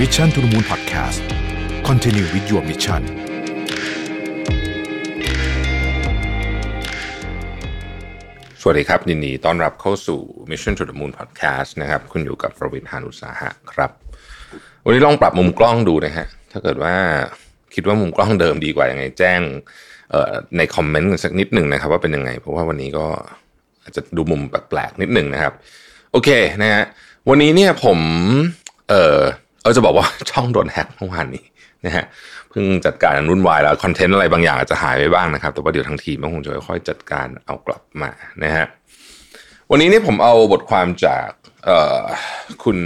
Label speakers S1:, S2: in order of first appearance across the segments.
S1: Mission to the Moon Podcast Continue with your mission
S2: สวัสดีครับยินดีต้อนรับเข้าสู่ Mission to the Moon Podcast นะครับ คุณอยู่กับประวิทยานุสาหะครับ วันนี้ลองปรับมุมกล้องดูนะฮะ ถ้าเกิดว่าคิดว่ามุมกล้องเดิมดีกว่ายังไงแจ้งในคอมเมนต์กันสักนิดหนึ่งนะครับ ว่าเป็นยังไง เพราะว่าวันนี้ก็อาจจะดูมุมแปลกๆนิดหนึ่งนะครับ โอเคนะฮะวันนี้เนี่ยผมเออ เออจะบอกว่าช่องโดนแฮกเมื่อวานนี้นะฮะเพิ่งจัดการรุ่นวายแล้วคอนเทนต์อะไรบางอย่างอาจจะหายไปบ้างนะครับ แต่ว่าเดี๋ยวทางทีมก็คงจะค่อยๆจัดการเอากลับมานะฮะวันนี้นี่ผมเอาบทความจากคุณ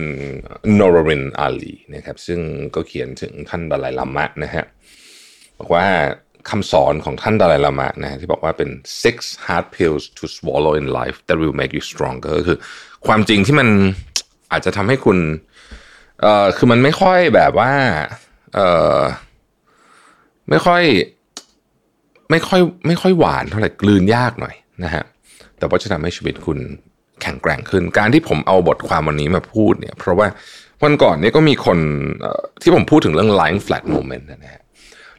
S2: โนรรินอาลีนะครับ ซึ่งก็เขียนถึงท่านดาลัยลามะนะฮะบอกว่าคำสอนของท่านดาลัยลามะนะที่บอกว่าเป็น six hard pills to swallow in life that will make you stronger ก็คือ ความจริงที่มันอาจจะทำให้คุณ เอ่อคือมันไม่ค่อยแบบว่า เอ่อไม่ค่อย ไม่ค่อย ไม่ค่อยหวานเท่าไหร่กลืนยากหน่อยนะฮะแต่ว่าจะทำให้ชีวิตคุณแข็งแกร่งขึ้น การที่ผมเอาบทความวันนี้มาพูดเนี่ย เพราะว่าวันก่อนนี้ก็มีคนที่ผมพูดถึงเรื่อง lying flat moment นะฮะ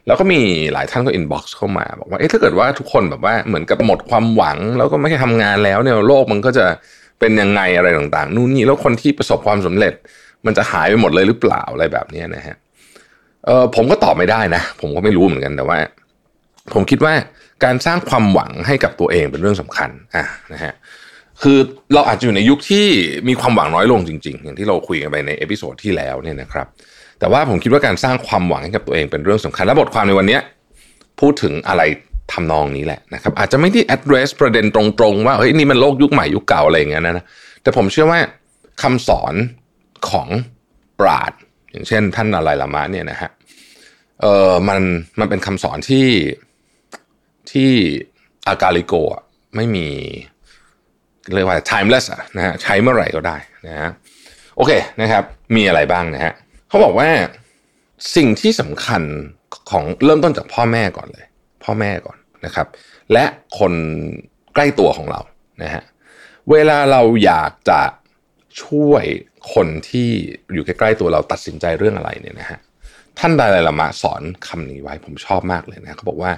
S2: แล้วก็มีหลายท่านก็ inbox เข้ามา บอกว่าเอ๊ะถ้าเกิดว่าทุกคนแบบว่าเหมือนกับหมดความหวัง แล้วก็ไม่ได้ทำงานแล้วเนี่ยโลกมันก็จะเป็นยังไงอะไรต่างๆ นู่นนี่แล้วคนที่ประสบความสำเร็จ มันจะหายไปหมดเลยหรือเปล่าอะไรแบบนี้นะฮะเออผมก็ตอบไม่ได้นะ ผมก็ไม่รู้เหมือนกันแต่ว่า ผมคิดว่าการสร้างความหวังให้กับตัวเองเป็นเรื่องสำคัญอะนะฮะคือเราอาจจะอยู่ในยุคที่มีความหวังน้อยลงจริง ๆ อย่างที่เราคุยกันไปใน episode ที่แล้วเนี่ยนะครับ แต่ว่าผมคิดว่าการสร้างความหวังให้กับตัวเองเป็นเรื่องสำคัญ และบทความในวันนี้พูดถึงอะไรทำนองนี้แหละนะครับ อาจจะไม่ได้ address ประเด็นตรงๆ ว่าเฮ้ยนี่มันโลกยุคใหม่ยุคเก่าอะไรอย่างเงี้ยนะแต่ผมเชื่อว่าคำสอน ของปราดอย่างเช่น ท่านอะไรละมะเนี่ยนะฮะเออมันมันเป็นคำสอนที่ที่อากาลิโกะไม่มีเรียกว่า timeless อะนะฮะใช้เมื่อไหร่ก็ได้นะฮะโอเคนะครับ มีอะไรบ้างนะฮะเขาบอกว่าสิ่งที่สำคัญของเริ่มต้นจากพ่อแม่ก่อนเลย พ่อแม่ก่อนนะครับ และคนใกล้ตัวของเรานะฮะเวลาเราอยากจะช่วย คนที่อยู่ใกล้ๆตัวเราตัดสินใจเรื่องอะไรเนี่ยนะฮะท่านดาลลามะสอนคำนี้ไว้ผมชอบมากเลยนะเขาบอกว่า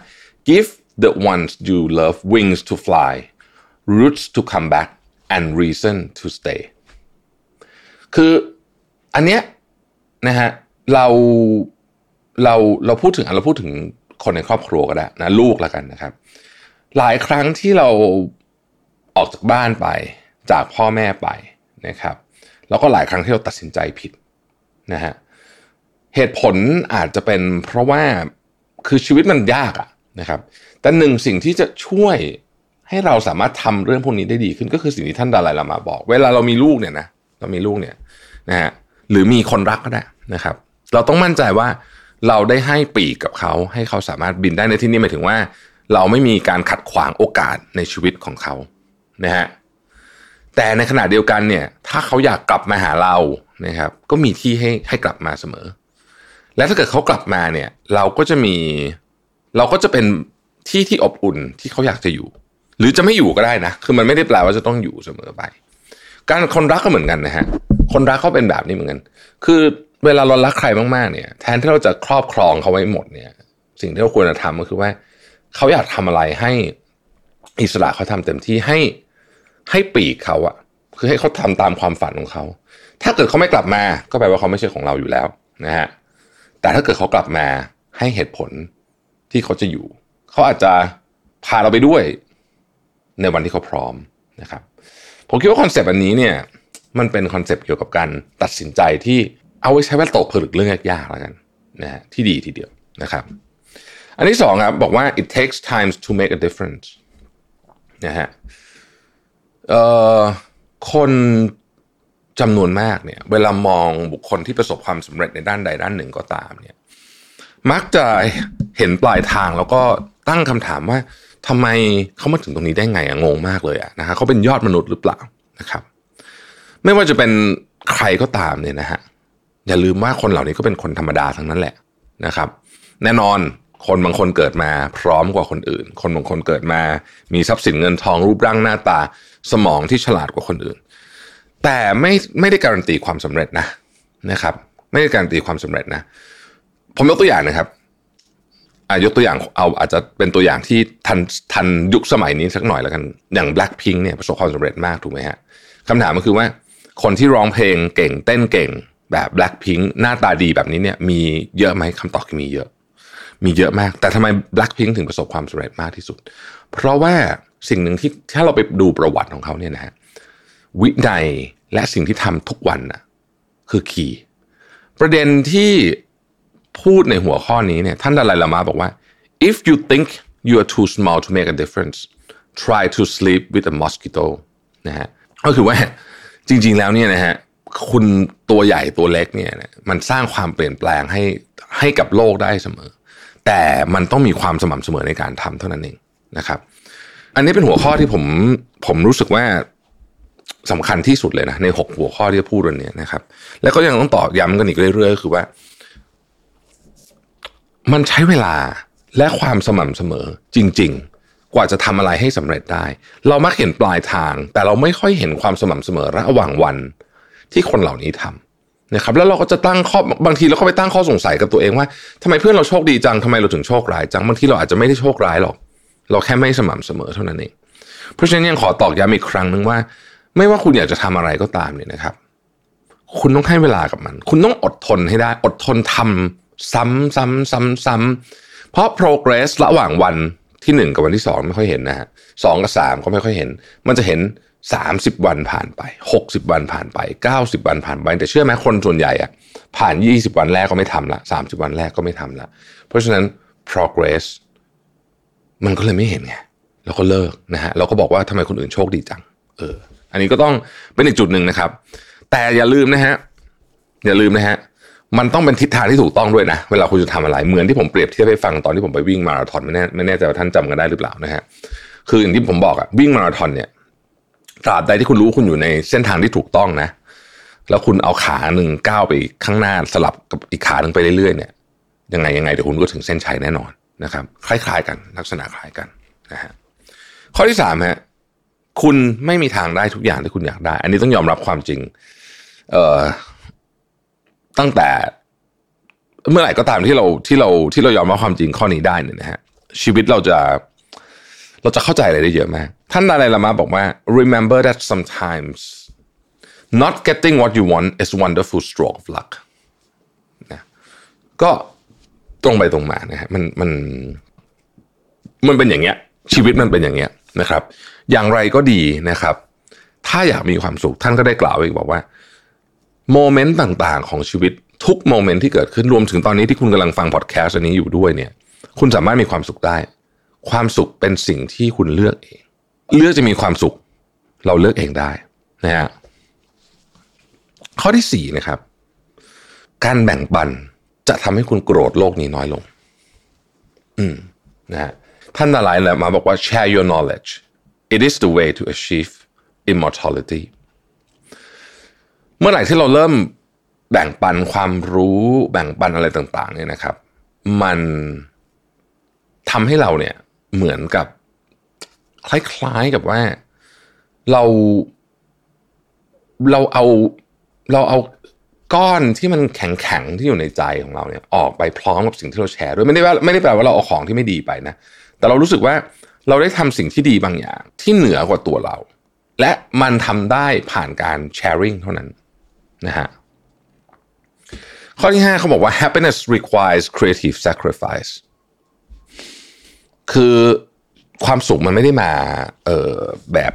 S2: give the ones you love wings to fly roots to come back and reason to stay คืออันเนี้ยนะฮะเราเราเราพูดถึงเราพูดถึงคนในครอบครัวก็ได้นะลูกละกันนะครับ หลายครั้งที่เราออกจากบ้านไปจากพ่อแม่ไปนะครับ แล้วก็หลายครั้งที่เราตัดสินใจผิดนะฮะเหตุผลอาจจะเป็นเพราะว่าคือชีวิตมันยากอะนะครับ แต่หนึ่งสิ่งที่จะช่วยให้เราสามารถทำเรื่องพวกนี้ได้ดีขึ้นก็คือสิ่งที่ท่านดาลัยลามาบอก เวลาเรามีลูกเนี่ยนะเรามีลูกเนี่ยนะฮะหรือมีคนรักก็ได้นะครับ เราต้องมั่นใจว่าเราได้ให้ปีกกับเขาให้เขาสามารถบินได้ในที่นี้หมายถึงว่า เราไม่มีการขัดขวางโอกาสในชีวิตของเขานะฮะ แต่ในขณะเดียวกันเนี่ย ถ้าเขาอยากกลับมาหาเรานะครับ ก็มีที่ให้ให้กลับมาเสมอ และถ้าเกิดเขากลับมาเนี่ย เราก็จะมี เราก็จะเป็นที่ที่อบอุ่นที่เขาอยากจะอยู่ หรือจะไม่อยู่ก็ได้นะ คือมันไม่ได้แปลว่าจะต้องอยู่เสมอไป การคนรักก็เหมือนกันนะฮะคนรักเขาเป็นแบบนี้เหมือนกัน คือเวลาเรารักใครมากๆเนี่ย แทนที่เราจะครอบครองเขาไว้หมดเนี่ย สิ่งที่เราควรจะทำก็คือว่า เขาอยากทำอะไรให้อิสระเขาทำเต็มที่ให้ ให้ปีกเขาอะคือให้เขาทำตามความฝันของเขา ถ้าเกิดเขาไม่กลับมา ก็แปลว่าเขาไม่ใช่ของเราอยู่แล้วนะฮะแต่ถ้าเกิดเขากลับมาให้เหตุผลที่เขาจะอยู่ เขาอาจจะพาเราไปด้วยในวันที่เขาพร้อมนะครับผมคิดว่า concept อันนี้เนี่ยมันเป็น concept เกี่ยวกับการตัดสินใจที่เอาไว้ใช้ว่าตกผลึกเรื่องยากๆแล้วกันนะฮะที่ดีทีเดียวนะครับอันที่สองครับบอกว่า it takes time to make a difference นะฮะ เอ่อคนจำนวนมากเนี่ย เวลามองบุคคลที่ประสบความสำเร็จในด้านใดด้านหนึ่งก็ตามเนี่ย มักจะเห็นปลายทางแล้วก็ตั้งคำถามว่าทำไมเขามาถึงตรงนี้ได้ไงอะงงมากเลยอะนะฮะเขาเป็นยอดมนุษย์หรือเปล่านะครับ ไม่ว่าจะเป็นใครก็ตามเนี่ยนะฮะอย่าลืมว่าคนเหล่านี้ก็เป็นคนธรรมดาทั้งนั้นแหละนะครับ แน่นอนคนบางคนเกิดมาพร้อมกว่าคนอื่น คนบางคนเกิดมามีทรัพย์สินเงินทองรูปร่างหน้าตา สมองที่ฉลาดกว่าคนอื่น แต่ไม่ไม่ได้การันตีความสำเร็จนะนะครับ ไม่ได้การันตีความสำเร็จนะ ผมยกตัวอย่างนะครับอายกตัวอย่างเอาอาจจะเป็นตัวอย่างที่ทันทันยุคสมัยนี้สักหน่อยแล้วกันอย่าง Blackpink เนี่ยประสบความสำเร็จมากถูกไหมฮะคำถามก็คือว่าคนที่ร้องเพลงเก่งเต้นเก่งแบบ Blackpink หน้าตาดีแบบนี้เนี่ยมีเยอะไหมคำตอบคือมีเยอะ มีเยอะมาก แต่ทำไม Blackpink ถึงประสบความสำเร็จมากที่สุด เพราะว่า สิ่งหนึ่งที่ถ้าเราไปดูประวัติของเขาเนี่ยนะฮะวินัยและสิ่งที่ทำทุกวันนะคือคีย์ประเด็นที่พูดในหัวข้อนี้เนี่ยท่านดาลัยลามาบอกว่า if you think you are too small to make a difference try to sleep with a mosquito นะฮะก็คือว่าจริง ๆแล้วเนี่ยนะฮะคุณตัวใหญ่ตัวเล็กเนี่ยมันสร้างความเปลี่ยนแปลงให้ให้กับโลกได้เสมอ แต่มันต้องมีความสม่ำเสมอในการทำเท่านั้นเองนะครับ นนี้เป็นหัวข้อที่ผมผมรู้สึกว่าสำคัญที่สุดเลยนะในหกหัวข้อที่พูดวันนี้นะครับ แล้วก็ยังต้องตอกย้ำกันอีกเรื่อยๆคือว่า มันใช้เวลาและความสม่ำเสมอจริง ๆ กว่าจะทำอะไรให้สำเร็จได้ เรามักเห็นปลายทาง แต่เราไม่ค่อยเห็นความสม่ำเสมอระหว่างวันที่คนเหล่านี้ทำนะครับแล้วเราก็จะตั้งข้อบางทีเราก็ไปตั้งข้อสงสัยกับตัวเองว่าทำไมเพื่อนเราโชคดีจังทำไมเราถึงโชคร้ายจังบางทีเราอาจจะไม่ได้โชคร้ายหรอก เราแค่ไม่สม่ำเสมอเท่านั้นเอง เพราะฉะนั้นยังขอตอกย้ำอีกครั้งหนึ่งว่า ไม่ว่าคุณอยากจะทำอะไรก็ตามเนี่ยนะครับ คุณต้องให้เวลากับมัน คุณต้องอดทนให้ได้ อดทนทำซ้ำซ้ำซ้ำซ้ำเพราะ progress ระหว่างวันที่หนึ่งกับวันที่สองไม่ค่อยเห็นนะฮะสองกับสามก็ไม่ค่อยเห็น มันจะเห็นสามสิบวันผ่านไปหกสิบวันผ่านไปเก้าสิบวันผ่านไป แต่เชื่อไหมคนส่วนใหญ่อะผ่านยี่สิบวันแรกก็ไม่ทำละสามสิบวันแรกก็ไม่ทำละ เพราะฉะนั้น progress มันก็เลยไม่เห็นไงแล้วก็เลิกนะฮะเราก็บอกว่าทำไมคนอื่นโชคดีจัง เออ อันนี้ก็ต้องเป็นอีกจุดหนึ่งนะครับ แต่อย่าลืมนะฮะอย่าลืมนะฮะมันต้องเป็นทิศทางที่ถูกต้องด้วยนะ เวลาคุณจะทำอะไรเหมือนที่ผมเปรียบเทียบให้ฟังตอนที่ผมไปวิ่งมาราธอนไม่แน่ไม่แน่ใจว่าท่านจำกันได้หรือเปล่านะฮะคืออย่างที่ผมบอกอะวิ่งมาราธอนเนี่ยตราบใดที่คุณรู้คุณอยู่ในเส้นทางที่ถูกต้องนะ แล้วคุณเอาขาหนึ่งก้าวไปข้างหน้าสลับกับอีกขาหนึ่งไปเรื่อยๆเนี่ยยังไงยังไงเดี๋ยวคุณก็ถึงเส้นชัยแน่นอน นะครับคล้ายๆกันลักษณะคล้ายกันนะฮะข้อที่สามฮะคุณไม่มีทางได้ทุกอย่างที่คุณอยากได้ อันนี้ต้องยอมรับความจริง เอ่อตั้งแต่ เมื่อไหร่ก็ตามที่เราที่เราที่เรายอมรับความจริงข้อนี้ได้เนี่ยนะฮะชีวิตเราจะเราจะเข้าใจอะไรได้เยอะมาก ท่านอะไรละมาบอกว่า remember that sometimes not getting what you want is wonderful stroke of luck นะก็ ตรงไปตรงมานะฮะมันมัน มันเป็นอย่างเงี้ย ชีวิตมันเป็นอย่างเงี้ยนะครับ อย่างไรก็ดีนะครับ ถ้าอยากมีความสุขท่านก็ได้กล่าวอีกบอกว่าโมเมนต์ต่างๆ ของชีวิตทุกโมเมนต์ที่เกิดขึ้นรวมถึงตอนนี้ที่คุณกำลังฟังพอดแคสต์อันนี้อยู่ด้วยเนี่ย คุณสามารถมีความสุขได้ ความสุขเป็นสิ่งที่คุณเลือกเอง เลือกจะมีความสุข เราเลือกเองได้นะฮะข้อที่สี่นะครับ การแบ่งปัน จะทำให้คุณโกรธโลกนี้น้อยลง อืมนะฮะท่านอะไรแหละมาบอกว่า share your knowledge it is the way to achieve immortality เมื่อไหร่ที่เราเริ่มแบ่งปันความรู้แบ่งปันอะไรต่าง ๆ เนี่ยนะครับ มันทำให้เราเนี่ยเหมือนกับ คล้ายๆกับว่าเราเราเอาเราเอา ก้อนที่มันแข็งๆที่อยู่ในใจของเราเนี่ยออกไปพร้อมกับสิ่งที่เราแชร์ด้วยไม่ได้ว่าไม่ได้แปลว่าเราเอาของที่ไม่ดีไปนะ แต่เรารู้สึกว่าเราได้ทำสิ่งที่ดีบางอย่างที่เหนือกว่าตัวเรา และมันทำได้ผ่านการแชร์ริ่งเท่านั้นนะฮะข้อที่ 5เขาบอกว่า happiness requires creative sacrifice คือความสุขมันไม่ได้มาเออแบบ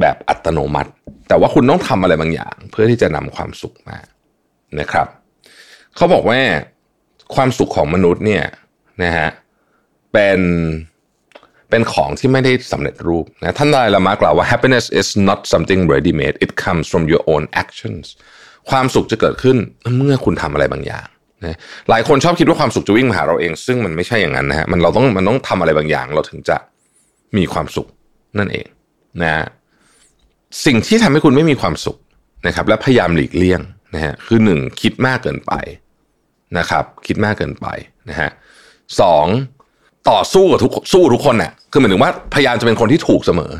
S2: แบบอัตโนมัติ แต่ว่าคุณต้องทำอะไรบางอย่าง เพื่อที่จะนำความสุขมา นะครับเขาบอกว่าความสุขของมนุษย์เนี่ยนะฮะเป็นเป็นของที่ไม่ได้สำเร็จรูปนะท่านได้ละมากล่าวว่า happiness is not something ready made it comes from your own actions ความสุขจะเกิดขึ้นเมื่อคุณทำอะไรบางอย่างนะหลายคนชอบคิดว่าความสุขจะวิ่งมาหาเราเอง ซึ่งมันไม่ใช่อย่างนั้นนะฮะมันเราต้องมันต้องทำอะไรบางอย่าง เราถึงจะมีความสุขนั่นเองนะสิ่งที่ทำให้คุณไม่มีความสุขนะครับ และพยายามหลีกเลี่ยง นะฮะคือหนึ่งคิดมากเกินไปนะครับ คิดมากเกินไปนะฮะสองต่อสู้กับทุกสู้ทุกคนน่ะคือหมายถึงว่าพยายามจะเป็นคนที่ถูกเสมอ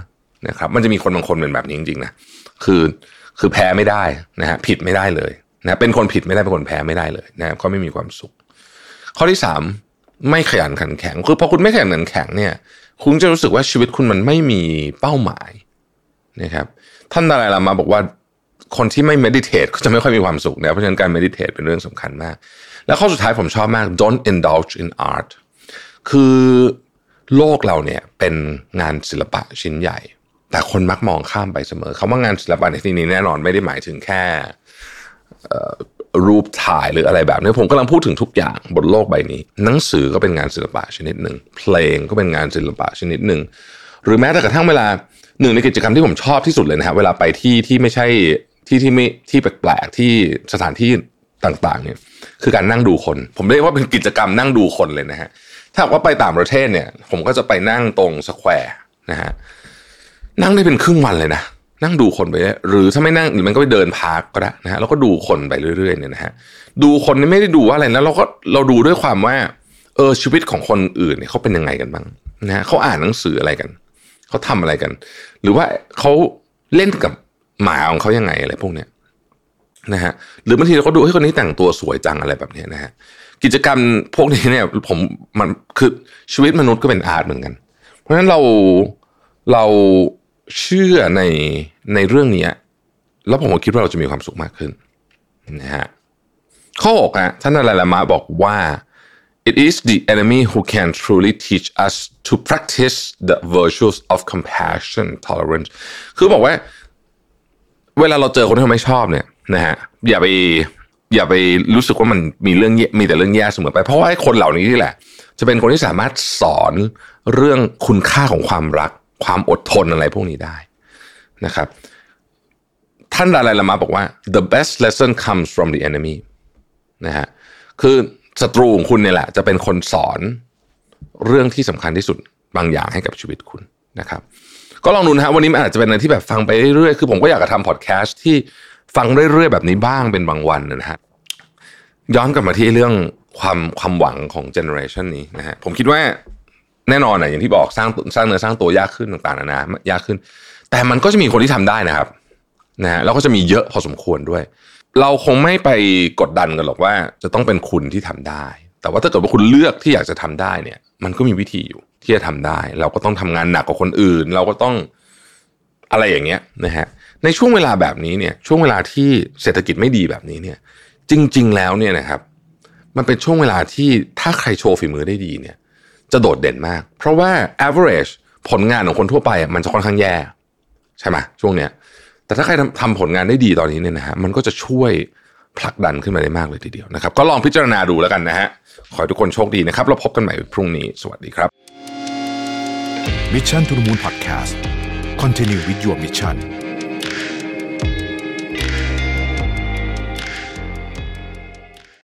S2: นะครับ มันจะมีคนบางคนเป็นแบบนี้จริงๆนะคือคือแพ้ไม่ได้นะฮะผิดไม่ได้เลยนะเป็นคนผิดไม่ได้เป็นคนแพ้ไม่ได้เลยนะครับก็ไม่มีความสุข ข้อที่สามไม่ขยันขันแข็งคือพอคุณไม่ขยันขันแข็งเนี่ย คุณจะรู้สึกว่าชีวิตคุณมันไม่มีเป้าหมายนะครับท่านดาราลามาบอกว่า คนที่ไม่ meditate ก็จะไม่ค่อยมีความสุขนะเพราะฉะนั้นการ meditate เป็นเรื่องสำคัญมาก แล้วข้อสุดท้ายผมชอบมาก don't indulge in art คือโลกเราเนี่ยเป็นงานศิลปะชิ้นใหญ่ แต่คนมักมองข้ามไปเสมอคำว่างานศิลปะในที่นี้แน่นอนไม่ได้หมายถึงแค่รูปถ่ายหรืออะไรแบบนี้ผมกำลังพูดถึงทุกอย่างบนโลกใบนี้ หนังสือก็เป็นงานศิลปะชนิดหนึ่งเพลงก็เป็นงานศิลปะชนิดหนึ่งหรือแม้แต่กระทั่งเวลาหนึ่งในกิจกรรมที่ผมชอบที่สุดเลยนะครับเวลาไปที่ที่ไม่ใช่ ที่ที่ไม่ที่แปลกๆที่สถานที่ต่างๆ เนี่ย คือการนั่งดูคน ผมเรียกว่าเป็นกิจกรรมนั่งดูคนเลยนะฮะถ้าว่าไปต่างประเทศเนี่ย ผมก็จะไปนั่งตรง square นะฮะนั่งได้เป็นครึ่งวันเลยนะนั่งดูคนไปหรือถ้าไม่นั่งหรือมันก็ไปเดิน park ก็ได้นะฮะแล้วก็ดูคนไปเรื่อยๆเนี่ยนะฮะดูคนนี่ไม่ได้ดูว่าอะไรนะเราก็เราดูด้วยความว่า เออชีวิตของคนอื่นเนี่ยเขาเป็นยังไงกันบ้างนะฮะเขาอ่านหนังสืออะไรกันเขาทำอะไรกัน หรือว่าเขาเล่นกับ หมาของเขายังไงอะไรพวกเนี้ยนะฮะหรือบางทีเราก็ดูให้คนนี้แต่งตัวสวยจังอะไรแบบนี้นะฮะกิจกรรมพวกนี้เนี่ยผมมันคือชีวิตมนุษย์ก็เป็นอาร์ตเหมือนกัน เพราะฉะนั้นเราเราเชื่อในในเรื่องนี้แล้วผมก็คิดว่าเราจะมีความสุขมากขึ้นนะฮะข้อหกฮะท่านอะไรละมาบอกว่า it is the enemy who can truly teach us to practice the virtues of compassion tolerance คือบอกว่า เวลาเราเจอคนที่เราไม่ชอบเนี่ยนะฮะอย่าไปอย่าไปรู้สึกว่ามันมีเรื่องมีแต่เรื่องแย่เสมอไป เพราะว่าไอ้คนเหล่านี้นี่แหละ จะเป็นคนที่สามารถสอนเรื่องคุณค่าของความรัก ความอดทนอะไรพวกนี้ได้นะครับ ท่านดาลัยละมาบอกว่า the best lesson comes from the enemy นะฮะคือศัตรูของคุณเนี่ยแหละ จะเป็นคนสอนเรื่องที่สำคัญที่สุดบางอย่างให้กับชีวิตคุณนะครับ ก็ลองดูนะฮะวันนี้มันอาจจะเป็นอะไรที่แบบฟังไปเรื่อยๆคือผมก็อยากจะทำพอดแคสต์ที่ฟังเรื่อยๆแบบนี้บ้างเป็นบางวันนะฮะย้อนกลับมาที่เรื่องความความหวังของเจเนอเรชันนี้นะฮะผมคิดว่าแน่นอนนะอย่างที่บอกสร้างสร้างเนื้อสร้างตัวยากขึ้นต่างๆนานายากขึ้น แต่มันก็จะมีคนที่ทำได้นะครับนะฮะแล้วก็จะมีเยอะพอสมควรด้วย เราคงไม่ไปกดดันกันหรอกว่า จะต้องเป็นคุณที่ทำได้ แต่ว่าถ้าเกิดว่าคุณเลือกที่อยากจะทำได้เนี่ย มันก็มีวิธีอยู่ ที่จะทำได้ เราก็ต้องทำงานหนักกว่าคนอื่น เราก็ต้องอะไรอย่างเงี้ยนะฮะในช่วงเวลาแบบนี้เนี่ยช่วงเวลาที่เศรษฐกิจไม่ดีแบบนี้เนี่ยจริง ๆ แล้วเนี่ยนะครับ มันเป็นช่วงเวลาที่ถ้าใครโชว์ฝีมือได้ดีเนี่ย จะโดดเด่นมาก เพราะว่า average ผลงานของคนทั่วไปมันจะค่อนข้างแย่ใช่ไหมช่วงเนี้ยแต่ถ้าใครทำผลงานได้ดีตอนนี้เนี่ยนะฮะมันก็จะช่วยผลักดันขึ้นมาได้มากเลยทีเดียวนะครับ ก็ลองพิจารณาดูแล้วกันนะฮะขอให้ทุกคนโชคดีนะครับ เราพบกันใหม่พรุ่งนี้ สวัสดีครับ
S1: Mission to the Moon Podcast Continue with your mission